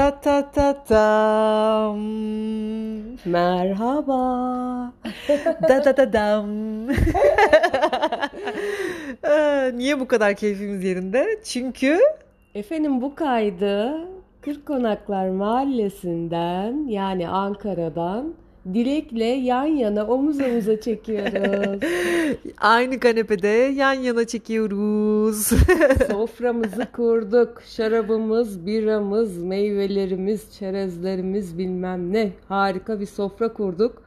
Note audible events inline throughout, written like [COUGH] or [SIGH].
Ta ta ta tam. Merhaba. Da da da dam. Aa, [LAUGHS] Niye bu kadar keyfimiz yerinde? Çünkü Efendim bu kaydı Kırkonaklar Mahallesi'nden yani Ankara'dan Dilek'le yan yana omuz omuza çekiyoruz. [LAUGHS] aynı kanepede yan yana çekiyoruz. [LAUGHS] Soframızı kurduk. Şarabımız, biramız, meyvelerimiz, çerezlerimiz bilmem ne. Harika bir sofra kurduk.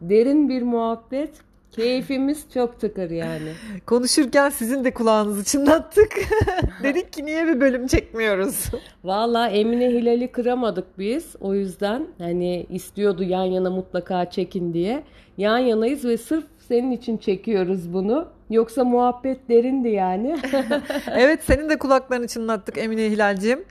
Derin bir muhabbet. Keyfimiz çok tıkır yani. Konuşurken sizin de kulağınızı çınlattık. [LAUGHS] Dedik ki niye bir bölüm çekmiyoruz? Valla Emine Hilal'i kıramadık biz. O yüzden hani istiyordu yan yana mutlaka çekin diye. Yan yanayız ve sırf senin için çekiyoruz bunu. Yoksa muhabbet derindi yani. [LAUGHS] evet senin de kulaklarını çınlattık Emine Hilal'cim.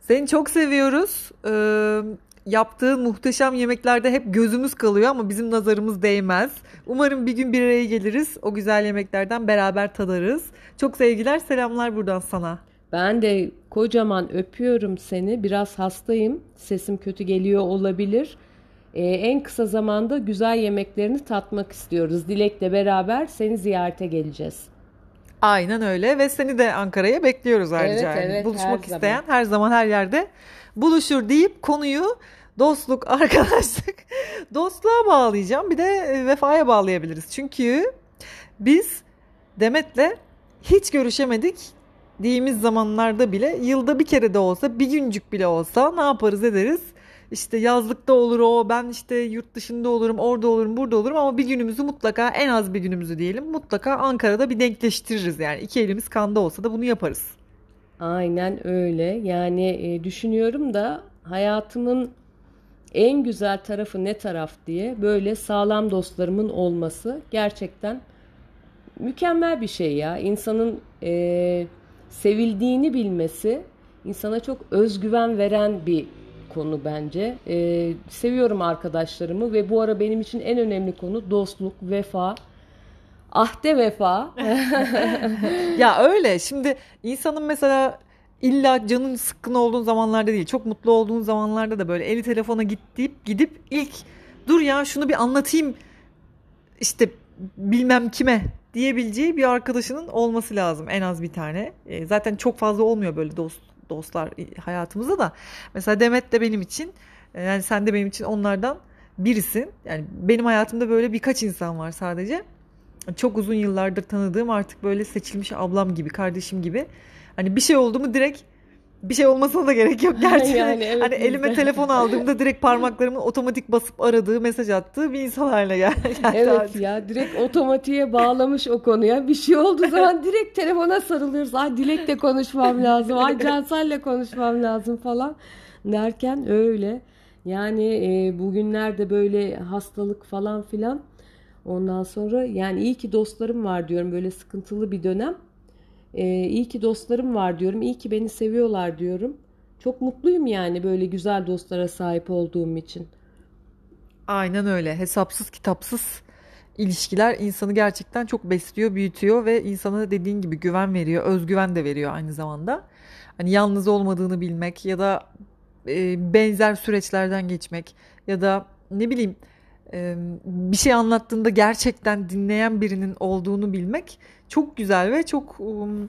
Seni çok seviyoruz. Ee, yaptığın muhteşem yemeklerde hep gözümüz kalıyor ama bizim nazarımız değmez. Umarım bir gün bir araya geliriz. O güzel yemeklerden beraber tadarız. Çok sevgiler, selamlar buradan sana. Ben de kocaman öpüyorum seni. Biraz hastayım. Sesim kötü geliyor olabilir. Ee, en kısa zamanda güzel yemeklerini tatmak istiyoruz. Dilek'le beraber seni ziyarete geleceğiz. Aynen öyle ve seni de Ankara'ya bekliyoruz ayrıca. Evet, Yani evet, Buluşmak her isteyen zaman. her zaman her yerde buluşur deyip konuyu dostluk, [LAUGHS] arkadaşlık, dostluğa bağlayacağım. Bir de e, vefaya bağlayabiliriz. Çünkü biz Demet'le hiç görüşemedik diyemiz zamanlarda bile yılda bir kere de olsa bir güncük bile olsa ne yaparız ederiz. İşte yazlıkta olur o ben işte yurt dışında olurum orada olurum burada olurum ama bir günümüzü mutlaka en az bir günümüzü diyelim mutlaka Ankara'da bir denkleştiririz yani iki elimiz kanda olsa da bunu yaparız. Aynen öyle. Yani e, düşünüyorum da hayatımın en güzel tarafı ne taraf diye böyle sağlam dostlarımın olması gerçekten mükemmel bir şey ya. İnsanın e, sevildiğini bilmesi insana çok özgüven veren bir konu bence. E, seviyorum arkadaşlarımı ve bu ara benim için en önemli konu dostluk, vefa. Ahde vefa. [LAUGHS] Ya öyle şimdi insanın mesela illa canın sıkkın olduğun zamanlarda değil çok mutlu olduğun zamanlarda da böyle eli telefona git deyip gidip ilk dur ya şunu bir anlatayım işte bilmem kime diyebileceği bir arkadaşının olması lazım en az bir tane. E, zaten çok fazla olmuyor böyle dost dostlar hayatımızda da. Mesela Demet de benim için e, yani sen de benim için onlardan birisin. Yani benim hayatımda böyle birkaç insan var sadece. Çok uzun yıllardır tanıdığım artık böyle seçilmiş ablam gibi, kardeşim gibi. Hani bir şey oldu mu direkt bir şey olmasına da gerek yok gerçi. [LAUGHS] Yani evet, hani elime telefon aldığımda direkt parmaklarımın otomatik basıp aradığı, mesaj attığı bir insan haline gel- [LAUGHS] geldi. Evet artık. ya direkt otomatiğe bağlamış o konuya. Bir şey olduğu zaman [LAUGHS] direkt telefona sarılıyoruz. Ay Dilek'le konuşmam lazım. Ay Cansel'le konuşmam lazım falan derken öyle. Yani e, bugünlerde böyle hastalık falan filan. Ondan sonra yani iyi ki dostlarım var diyorum böyle sıkıntılı bir dönem. E, iyi ki dostlarım var diyorum. İyi ki beni seviyorlar diyorum. Çok mutluyum yani böyle güzel dostlara sahip olduğum için. Aynen öyle. Hesapsız kitapsız ilişkiler insanı gerçekten çok besliyor, büyütüyor ve insana dediğin gibi güven veriyor, özgüven de veriyor aynı zamanda. Hani yalnız olmadığını bilmek ya da e, benzer süreçlerden geçmek ya da ne bileyim bir şey anlattığında gerçekten dinleyen birinin olduğunu bilmek çok güzel ve çok um,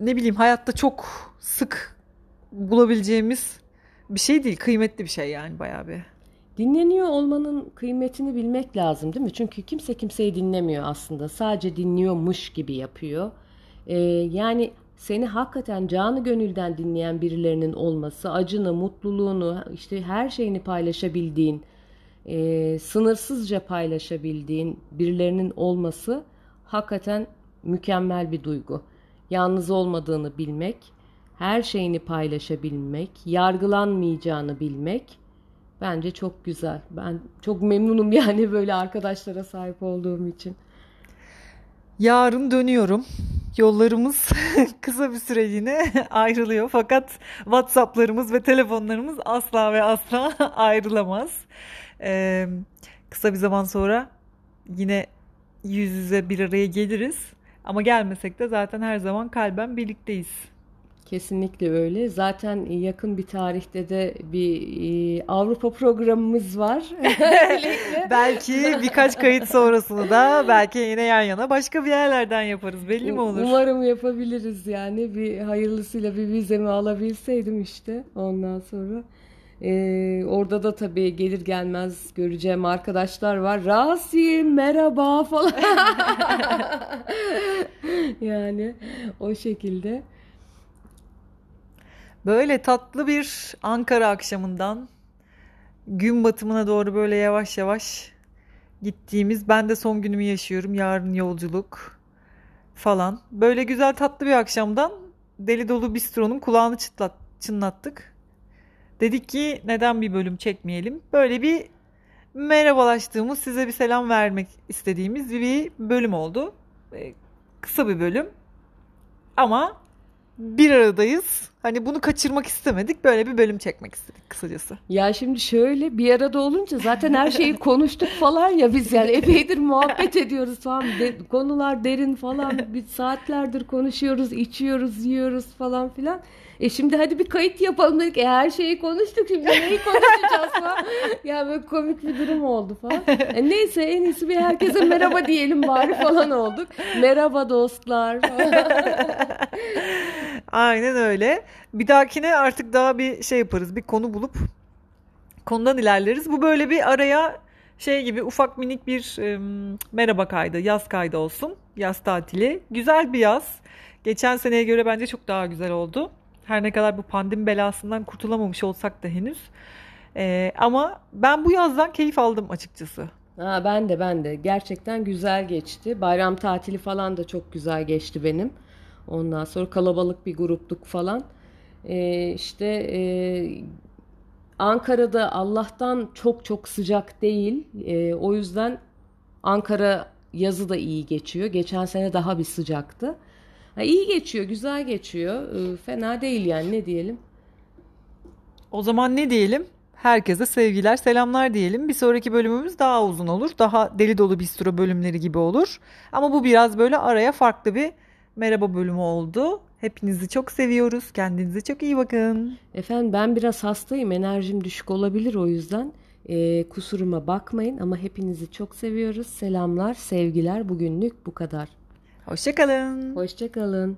ne bileyim hayatta çok sık bulabileceğimiz bir şey değil, kıymetli bir şey yani bayağı bir. Dinleniyor olmanın kıymetini bilmek lazım değil mi? Çünkü kimse kimseyi dinlemiyor aslında. Sadece dinliyormuş gibi yapıyor. Ee, yani seni hakikaten canı gönülden dinleyen birilerinin olması, acını, mutluluğunu, işte her şeyini paylaşabildiğin, e, sınırsızca paylaşabildiğin birilerinin olması hakikaten mükemmel bir duygu. Yalnız olmadığını bilmek, her şeyini paylaşabilmek, yargılanmayacağını bilmek bence çok güzel. Ben çok memnunum [LAUGHS] yani böyle arkadaşlara sahip olduğum için. Yarın dönüyorum. Yollarımız [LAUGHS] kısa bir süreliğine [LAUGHS] ayrılıyor. Fakat WhatsApp'larımız ve telefonlarımız asla ve asla ayrılamaz. Ee, kısa bir zaman sonra yine yüz yüze bir araya geliriz. Ama gelmesek de zaten her zaman kalben birlikteyiz. Kesinlikle öyle. Zaten yakın bir tarihte de bir e, Avrupa programımız var. [LAUGHS] belki birkaç kayıt sonrasını da belki yine yan yana başka bir yerlerden yaparız. Belli mi olur? Umarım yapabiliriz yani. Bir hayırlısıyla bir vizemi alabilseydim işte ondan sonra. Ee, orada da tabii gelir gelmez göreceğim arkadaşlar var. Rasim merhaba falan. [LAUGHS] yani o şekilde. Böyle tatlı bir Ankara akşamından gün batımına doğru böyle yavaş yavaş gittiğimiz ben de son günümü yaşıyorum yarın yolculuk falan. Böyle güzel tatlı bir akşamdan Deli Dolu Bistro'nun kulağını çıtlat, çınlattık. Dedik ki neden bir bölüm çekmeyelim? Böyle bir merhabalaştığımız, size bir selam vermek istediğimiz bir bölüm oldu. Ee, kısa bir bölüm. Ama bir aradayız. Hani bunu kaçırmak istemedik. Böyle bir bölüm çekmek istedik kısacası. Ya şimdi şöyle bir arada olunca zaten her şeyi [LAUGHS] konuştuk falan ya biz yani epeydir muhabbet ediyoruz falan. De, konular derin falan. Biz saatlerdir konuşuyoruz, içiyoruz, yiyoruz falan filan. E şimdi hadi bir kayıt yapalım dedik. E her şeyi konuştuk şimdi neyi konuşacağız falan. ya böyle komik bir durum oldu falan. E neyse en iyisi bir herkese merhaba diyelim bari falan olduk. Merhaba dostlar [LAUGHS] Aynen öyle. Bir dahakine artık daha bir şey yaparız. Bir konu bulup konudan ilerleriz. Bu böyle bir araya şey gibi ufak minik bir e, merhaba kaydı, yaz kaydı olsun. Yaz tatili. Güzel bir yaz. Geçen seneye göre bence çok daha güzel oldu. Her ne kadar bu pandemi belasından kurtulamamış olsak da henüz. Ee, ama ben bu yazdan keyif aldım açıkçası. Ha, ben de ben de. Gerçekten güzel geçti. Bayram tatili falan da çok güzel geçti benim. Ondan sonra kalabalık bir grupluk falan. Ee, işte e, Ankara'da Allah'tan çok çok sıcak değil. E, o yüzden Ankara yazı da iyi geçiyor. Geçen sene daha bir sıcaktı. Ha, iyi geçiyor, güzel geçiyor. E, fena değil yani ne diyelim. O zaman ne diyelim? Herkese sevgiler, selamlar diyelim. Bir sonraki bölümümüz daha uzun olur. Daha deli dolu bistro bölümleri gibi olur. Ama bu biraz böyle araya farklı bir merhaba bölümü oldu. Hepinizi çok seviyoruz. Kendinize çok iyi bakın. Efendim ben biraz hastayım. Enerjim düşük olabilir o yüzden. Ee, kusuruma bakmayın ama hepinizi çok seviyoruz. Selamlar, sevgiler. Bugünlük bu kadar. Hoşçakalın. Hoşçakalın.